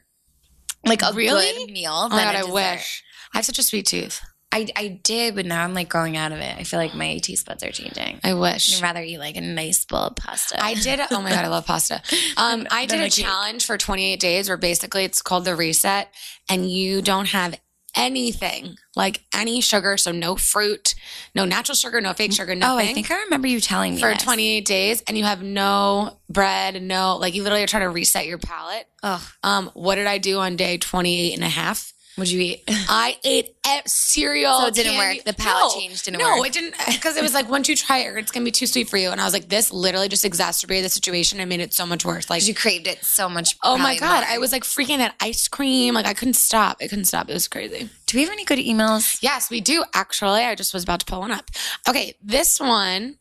Like a Really? good meal Oh my god, a I wish. I have such a sweet tooth. I, I did, but now I'm like growing out of it. I feel like my taste buds are changing. I wish. I'd rather eat like a nice bowl of pasta. I did. Oh my god, I love pasta. (laughs) Um, I did a challenge for 28 days where basically it's called the reset, and you don't have anything like any sugar, so no fruit, no natural sugar, no fake sugar, nothing. oh. I think I remember you telling me for this. 28 days, and you have no bread, no like you literally are trying to reset your palate. Oh, Um, what did I do on day 28 and a half? Would you eat? (laughs) I ate cereal. So it didn't candy- work. The palate No, change didn't no, work. it didn't because it was like once you try it, it's gonna be too sweet for you. And I was like, this literally just exacerbated the situation and made it so much worse. Like, you craved it so much. oh my god, more. I was like freaking at ice cream. Like I couldn't stop. I couldn't stop. It was crazy. Do we have any good emails? Yes, we do actually. I just was about to pull one up. Okay, this one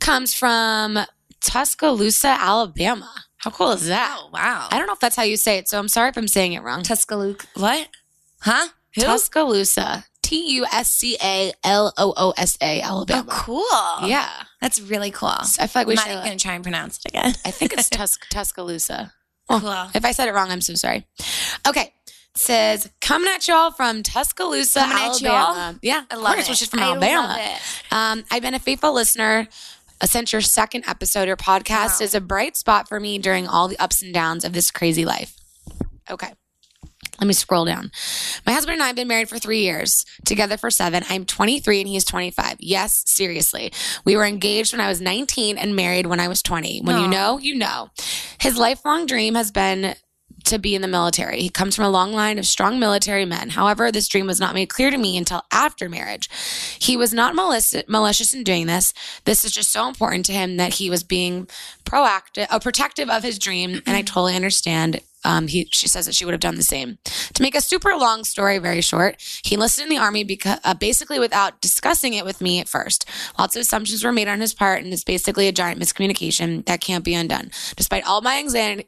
comes from Tuscaloosa, Alabama. How cool is that? Oh wow. I don't know if that's how you say it, so I'm sorry if I'm saying it wrong. Tuscaloosa. What? Huh? Who? Tuscaloosa. T U S C A L O O S A, oh, cool. Yeah. That's really cool. I feel like we I'm should. even gonna try and pronounce it again. I think it's (laughs) Tus- Tuscaloosa. cool. If I said it wrong, I'm so sorry. Okay. It says, coming at y'all from Tuscaloosa, Coming at Alabama. Yeah, I of love course, it. well, she's from I Alabama. love it. Um, I've been a faithful listener since your second episode. Your podcast Wow. is a bright spot for me during all the ups and downs of this crazy life. Okay. Let me scroll down. My husband and I have been married for three years, together for seven. I'm 23 and he's 25. Yes, seriously. We were engaged when I was 19 and married when I was 20. When you know, you know. His lifelong dream has been to be in the military. He comes from a long line of strong military men. However, this dream was not made clear to me until after marriage. He was not malicious, malicious in doing this. This is just so important to him that he was being proactive, uh, protective of his dream, and I (clears throat) totally understand um, he she says that she would have done the same. To make a super long story very short, he enlisted in the army because uh, basically without discussing it with me at first. Lots of assumptions were made on his part, and it's basically a giant miscommunication that can't be undone. Despite all my anxiety,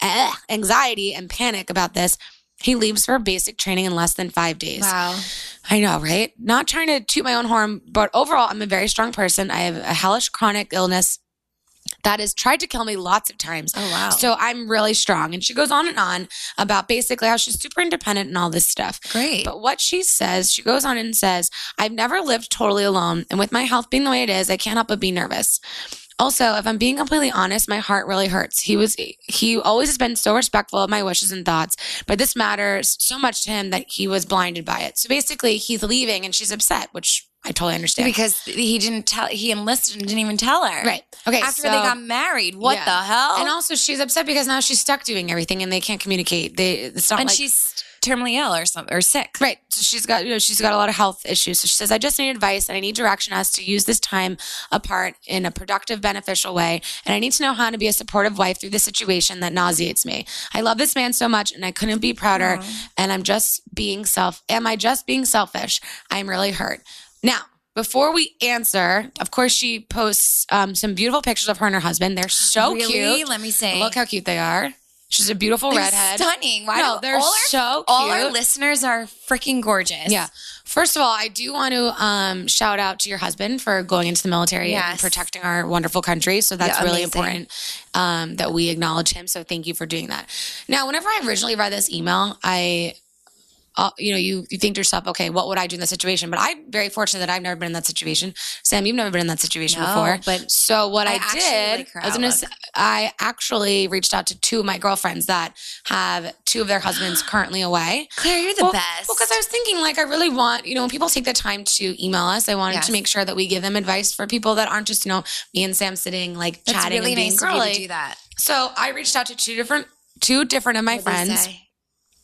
eh, anxiety and panic about this, he leaves for basic training in less than five days. Wow. I know, right? Not trying to toot my own horn, but overall, I'm a very strong person. I have a hellish chronic illness that has tried to kill me lots of times. Oh, wow. So I'm really strong. And she goes on and on about basically how she's super independent and all this stuff. Great. But what she says, she goes on and says, I've never lived totally alone. And with my health being the way it is, I can't help but be nervous. Also, if I'm being completely honest, my heart really hurts. He was he always has been so respectful of my wishes and thoughts, but this matters so much to him that he was blinded by it. So basically, he's leaving and she's upset, which I totally understand. Because he didn't tell, he enlisted and didn't even tell her. Right. Okay. After so- they got married. What Yeah. the hell? And also, she's upset because now she's stuck doing everything and they can't communicate. They it's not and like she's terminally ill or something, or sick. Right. So she's got, you know, she's got a lot of health issues. So she says, I just need advice and I need direction as to use this time apart in a productive, beneficial way. And I need to know how to be a supportive wife through the situation that nauseates me. I love this man so much and I couldn't be prouder. Mm-hmm. And I'm just being self, am I just being selfish? I'm really hurt. Now, before we answer, of course, she posts um, some beautiful pictures of her and her husband. They're so really? cute. Let me say. Look how cute they are. She's a beautiful They're redhead. Stunning. Why No, they're all our, so cute. All our listeners are freaking gorgeous. Yeah. First of all, I do want to um, shout out to your husband for going into the military and protecting our wonderful country. So that's Yeah, really important um, that we acknowledge him. So thank you for doing that. Now, whenever I originally read this email, I, uh, you know, you you think to yourself, okay, what would I do in this situation? But I'm very fortunate that I've never been in that situation. Sam, you've never been in that situation No, before. but so what I, I did, like I was gonna say, I actually reached out to two of my girlfriends that have two of their husbands (gasps) currently away. Claire, you're the Well, best. Well, because I was thinking, like, I really want, you know, when people take the time to email us, I wanted Yes. to make sure that we give them advice for people that aren't just, you know, me and Sam sitting, like, That's chatting really and being nice girly. to do that. So I reached out to two different, two different of my What'd friends?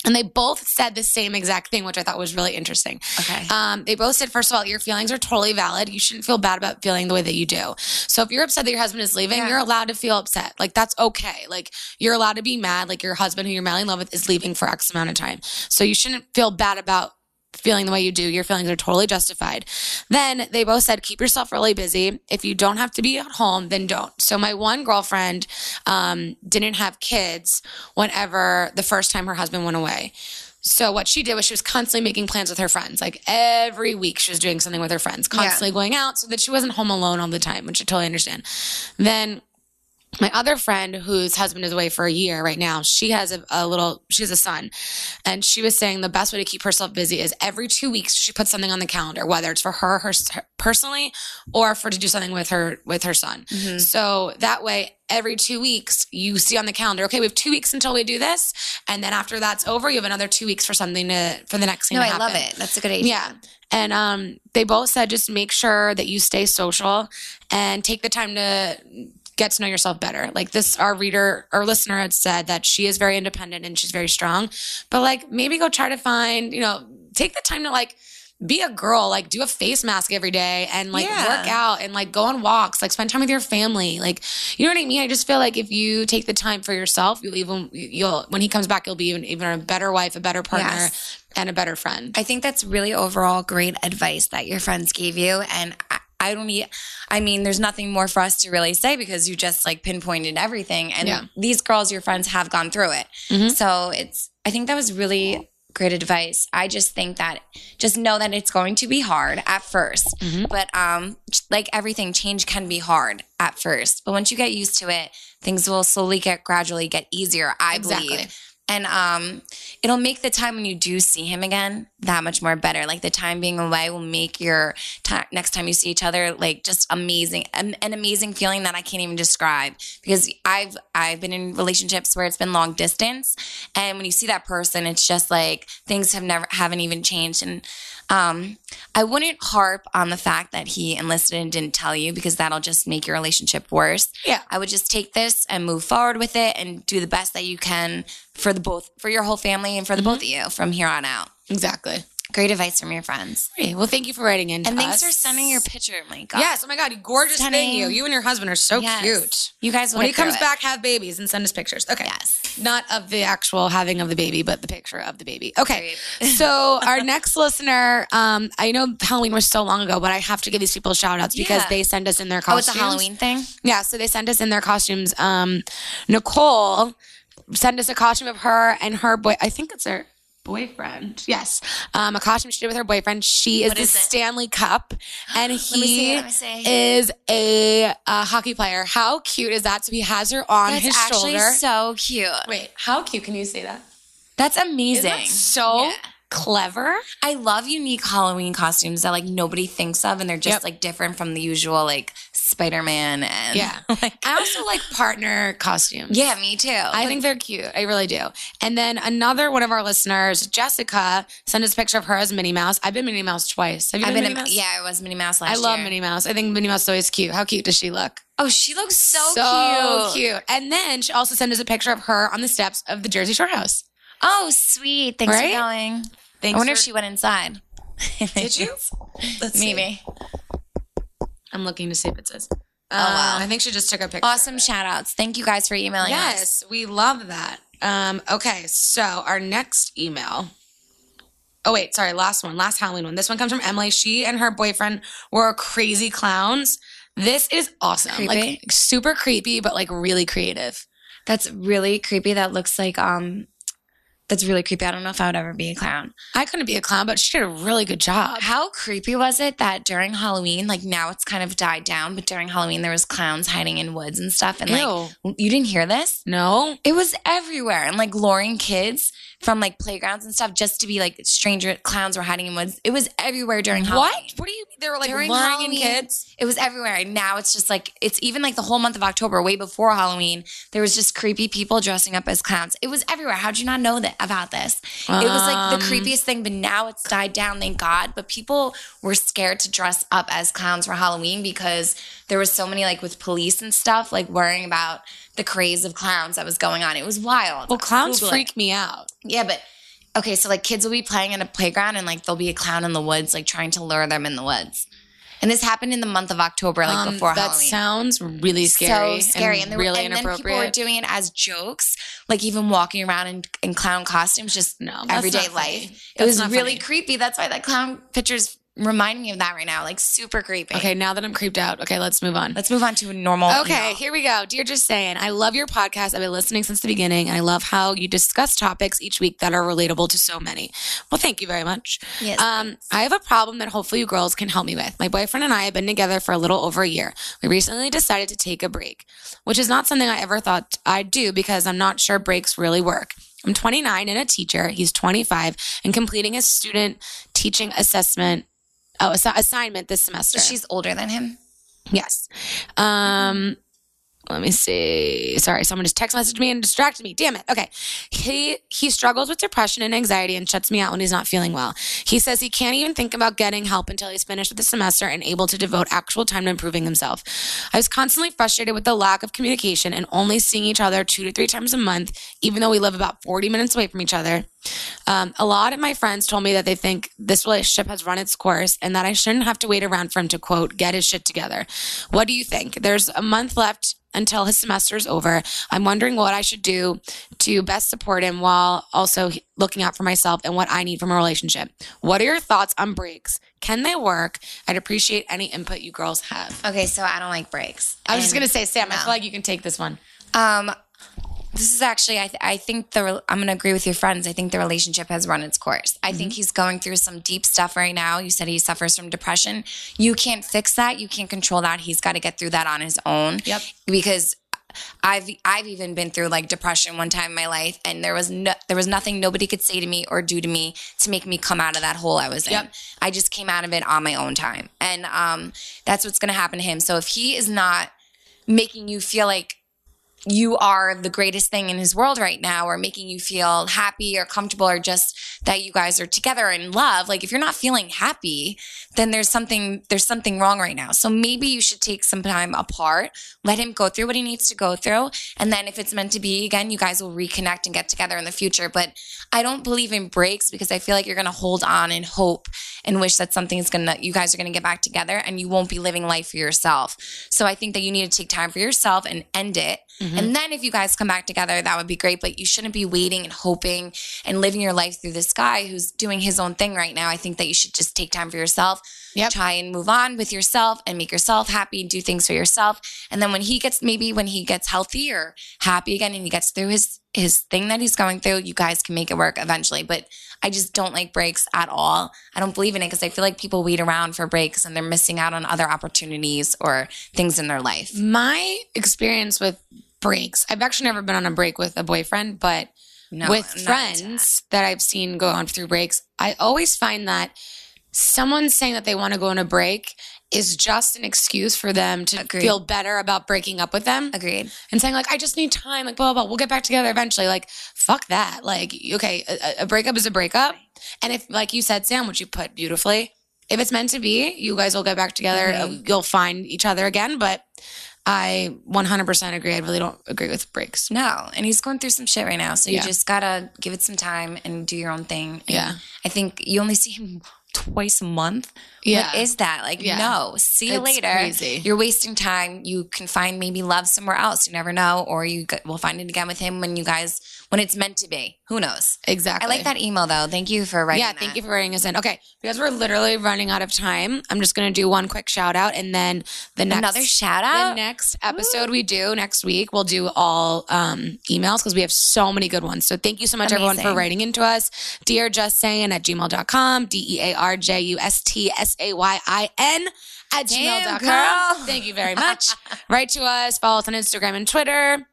And they both said the same exact thing, which I thought was really interesting. Okay. Um, they both said, first of all, your feelings are totally valid. You shouldn't feel bad about feeling the way that you do. So if you're upset that your husband is leaving, Yeah. you're allowed to feel upset. Like that's okay. Like you're allowed to be mad. Like your husband who you're madly in love with is leaving for X amount of time. So you shouldn't feel bad about feeling the way you do. Your feelings are totally justified. Then they both said, keep yourself really busy. If you don't have to be at home, then don't. So my one girlfriend um, didn't have kids whenever the first time her husband went away. So what she did was she was constantly making plans with her friends. Like every week she was doing something with her friends, constantly going out so that she wasn't home alone all the time, which I totally understand. Then my other friend whose husband is away for a year right now, she has a, a little, she has a son. And she was saying the best way to keep herself busy is every two weeks she puts something on the calendar, whether it's for her, her, personally or for to do something with her, with her son. Mm-hmm. So that way, every two weeks you see on the calendar, okay, we have two weeks until we do this. And then after that's over, you have another two weeks for something to, for the next thing no, I happen. love it. That's a good idea. Yeah. And um, they both said just make sure that you stay social and take the time to get to know yourself better. Like this, our reader, our listener had said that she is very independent and she's very strong, but like maybe go try to find, you know, take the time to like be a girl, like do a face mask every day and like Yeah. work out and like go on walks, like spend time with your family. Like, you know what I mean? I just feel like if you take the time for yourself, you'll even, you'll, when he comes back, you'll be even, even a better wife, a better partner Yes. and a better friend. I think that's really overall great advice that your friends gave you. And I, don't need, I mean, there's nothing more for us to really say because you just like pinpointed everything. And Yeah. these girls, your friends, have gone through it. Mhm. So it's, I think that was really great advice. I just think that just know that it's going to be hard at 1st Mhm. but um, like everything, change can be hard at first. But once you get used to it, things will slowly get gradually get easier. I Exactly. believe. And um, it'll make the time when you do see him again that much more better. Like the time being away will make your next time you see each other like just amazing, an, an amazing feeling that I can't even describe. Because I've I've been in relationships where it's been long distance, and when you see that person, it's just like things have never haven't even changed. And um, I wouldn't harp on the fact that he enlisted and didn't tell you because that'll just make your relationship worse. Yeah. I would just take this and move forward with it and do the best that you can for the both for your whole family and for the both of you from here on out. Exactly. Great advice from your friends. Great. Well, thank you for writing in. And thanks us. for sending your picture. My God. Yes. Oh my God. Gorgeous Stunning. thing. You. You and your husband are so Yes. cute. You guys When he comes it. back, have babies and send us pictures. Okay. Yes. Not of the actual having of the baby, but the picture of the baby. Okay. (laughs) So our next listener, um, I know Halloween was so long ago, but I have to give these people shout outs because Yeah. they send us in their costumes. Oh, it's a Halloween thing? Yeah, so they sent us in their costumes. Um, Nicole sent us a costume of her and her boy. I think it's her boyfriend. Yes, um, a costume she did with her boyfriend. She is What the is? Stanley Cup, (gasps) and he it, let me see. is a, uh hockey player. How cute is that? So he has her on That's his actually shoulder. so cute. Wait, how cute can you say that? That's amazing. That so Yeah. Clever? I love unique Halloween costumes that like nobody thinks of and they're just Yep. like different from the usual like Spider-Man and Yeah. (laughs) like I also like partner costumes. Yeah, me too. I think they're cute. I really do. And then another one of our listeners, Jessica, sent us a picture of her as Minnie Mouse. I've been Minnie Mouse twice. Have you I've been, been Minnie Mouse? yeah, I was Minnie Mouse last year. I love year. Minnie Mouse. I think Minnie Mouse is always cute. How cute does she look? Oh, she looks so, cute. cute. And then she also sent us a picture of her on the steps of the Jersey Shore house. Oh, sweet. Thanks Right? for going. Thanks I wonder for- if she went inside. (laughs) Did you? Let's see. Maybe. I'm looking to see if it says. Oh, wow. I think she just took a picture. Awesome shout outs. Thank you guys for emailing us. Yes, we love that. Um, okay, so our next email. Oh wait, sorry, last one, last Halloween one. This one comes from Emily. She and her boyfriend were crazy clowns. This is awesome. Creepy? Like super creepy, but like really creative. That's really creepy. That looks like um that's really creepy. I don't know if I would ever be a clown. I couldn't be a clown, but she did a really good job. How creepy was it that during Halloween, like now it's kind of died down, but during Halloween there was clowns hiding in woods and stuff and like you didn't hear this? no. It was everywhere and like luring kids from like playgrounds and stuff just to be like stranger clowns were hiding in woods. It was everywhere during Halloween. What? What do you mean? They were like During Halloween, kids? It was everywhere. And now it's just like, it's even like the whole month of October, way before Halloween, there was just creepy people dressing up as clowns. It was everywhere. How'd you not know that about this? it was like the Um, creepiest thing, but now it's died down, thank God. But people were scared to dress up as clowns for Halloween because there was so many like with police and stuff, like worrying about the craze of clowns that was going on. It was wild. Well, clowns Google it. freak me out. Yeah, but okay, so like kids will be playing in a playground and like there'll be a clown in the woods, like trying to lure them in the woods. And this happened in the month of October, like Um, before that Halloween. sounds really scary. so scary, and, and, they were, really and then people were doing it as jokes, like even walking around in, in clown costumes, just No, everyday life. It was really funny. creepy. That's why that clown pictures remind me of that right now, like super creepy. Okay, now that I'm creeped out, okay, let's move on. let's move on to a normal. Okay, email. here we go. Dear Just Saying, I love your podcast. I've been listening since the beginning, and I love how you discuss topics each week that are relatable to so many. Well, thank you very much. Yes, Um, I have a problem that hopefully you girls can help me with. My boyfriend and I have been together for a little over a year. We recently decided to take a break, which is not something I ever thought I'd do because I'm not sure breaks really work. I'm 29 and a teacher. He's 25 and completing his student teaching assessment oh, assi- assignment this semester. So she's older than him. Yes. Um, let me see. Sorry, someone just text messaged me and distracted me. Damn it. Okay. He he struggles with depression and anxiety and shuts me out when he's not feeling well. He says he can't even think about getting help until he's finished with the semester and able to devote actual time to improving himself. I was constantly frustrated with the lack of communication and only seeing each other two to three times a month, even though we live about 40 minutes away from each other. Um, a lot of my friends told me that they think this relationship has run its course and that I shouldn't have to wait around for him to quote, get his shit together. What do you think? There's a month left until his semester is over. I'm wondering what I should do to best support him while also looking out for myself and what I need from a relationship. What are your thoughts on breaks? Can they work? I'd appreciate any input you girls have. Okay, so I don't like breaks. I was just going to say, Sam, I feel like you can take this one. Um, this is actually, I, th- I think the, re- I'm going to agree with your friends. I think the relationship has run its course. I Mm-hmm. think he's going through some deep stuff right now. You said he suffers from depression. You can't fix that. You can't control that. He's got to get through that on his own. Yep. Because I've I've even been through like depression one time in my life, and there was no, there was nothing nobody could say to me or do to me to make me come out of that hole I was in. Yep. I just came out of it on my own time, and um, that's what's going to happen to him. So if he is not making you feel like you are the greatest thing in his world right now or making you feel happy or comfortable or just that you guys are together in love. Like if you're not feeling happy, then there's something there's something wrong right now. So maybe you should take some time apart, let him go through what he needs to go through, and then if it's meant to be again, you guys will reconnect and get together in the future. But I don't believe in breaks because I feel like you're going to hold on and hope and wish that something's going to you guys are going to get back together and you won't be living life for yourself. So I think that you need to take time for yourself and end it. And then if you guys come back together, that would be great. But you shouldn't be waiting and hoping and living your life through this guy who's doing his own thing right now. I think that you should just take time for yourself, Yep. try and move on with yourself and make yourself happy and do things for yourself. And then when he gets maybe when he gets healthy or happy again and he gets through his his thing that he's going through, you guys can make it work eventually. But I just don't like breaks at all. I don't believe in it because I feel like people wait around for breaks and they're missing out on other opportunities or things in their life. My experience with breaks, I've actually never been on a break with a boyfriend, but No, with friends that I've seen go on through breaks, I always find that someone saying that they want to go on a break is just an excuse for them to Agreed. feel better about breaking up with them. Agreed. and saying like I just need time, like blah blah. blah. We'll get back together eventually. Like fuck that. Like okay, a, a breakup is a breakup, and if like you said, Sam, which you put beautifully, if it's meant to be, you guys will get back together. Mhm. Uh, You'll find each other again. But I 100% agree. I really don't agree with breaks. No, and he's going through some shit right now. So you Yeah. just gotta give it some time and do your own thing. And Yeah. I think you only see him twice a month. Yeah. What is that? Like, Yeah. no. See you It's later. crazy. You're wasting time. You can find maybe love somewhere else. You never know, or you will find it again with him when you guys when it's meant to be. Who knows? Exactly. I like that email though. Thank you for writing. yeah, thank you for writing us in. Okay, because we're literally running out of time, I'm just gonna do one quick shout out, and then the next Another shout out. the next episode we do next week, we'll do all um, emails because we have so many good ones. So thank you so much, everyone, for Amazing. writing into us. Dear Just Saying at gmail.com, D E A R J U S T S A Y I N at Damn, gmail.com. girl. Thank you very much. (laughs) Write to us, follow us on Instagram and Twitter,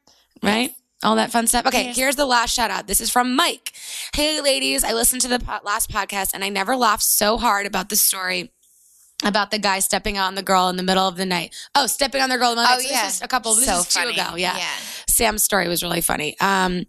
right? All that fun stuff. Okay, here's the last shout out. This is from Mike. Hey, ladies, I listened to the po- last podcast and I never laughed so hard about the story about the guy stepping on the girl in the middle of the night. Oh, stepping on the girl in the middle Oh of the night. yeah, This is a couple. This so is two funny. ago. Yeah. Sam's story was really funny. Um,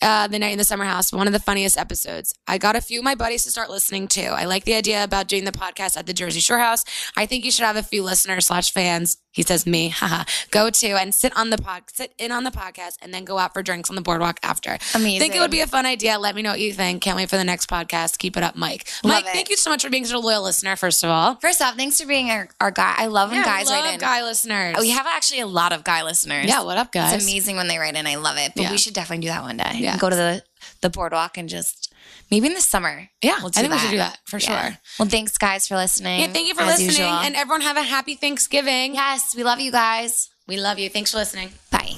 uh, the night in the summer house, one of the funniest episodes. I got a few of my buddies to start listening to. I like the idea about doing the podcast at the Jersey Shore house. I think you should have a few listeners slash fans. He says me, (laughs) haha. Go to and sit on the pod, sit in on the podcast, and then go out for drinks on the boardwalk after. Amazing. Think it would be a fun idea. Let me know what you think. Can't wait for the next podcast. Keep it up, Mike. Love Mike, it. thank you so much for being such a loyal listener. First of all, First off, thanks for being our, our guy. I love when Yeah, guys love write in. guy listeners. we have actually a lot of guy listeners. yeah. What up, guys? It's amazing when they write in. I love it. But Yeah. we should definitely do that one day. Yeah. Go to the, the boardwalk and just maybe in the summer. Yeah, we'll I think we should do that for Yeah. sure. Well, thanks guys for listening. Yeah, thank you for listening, usual. and everyone have a happy Thanksgiving. yes, we love you guys. We love you. Thanks for listening. Bye.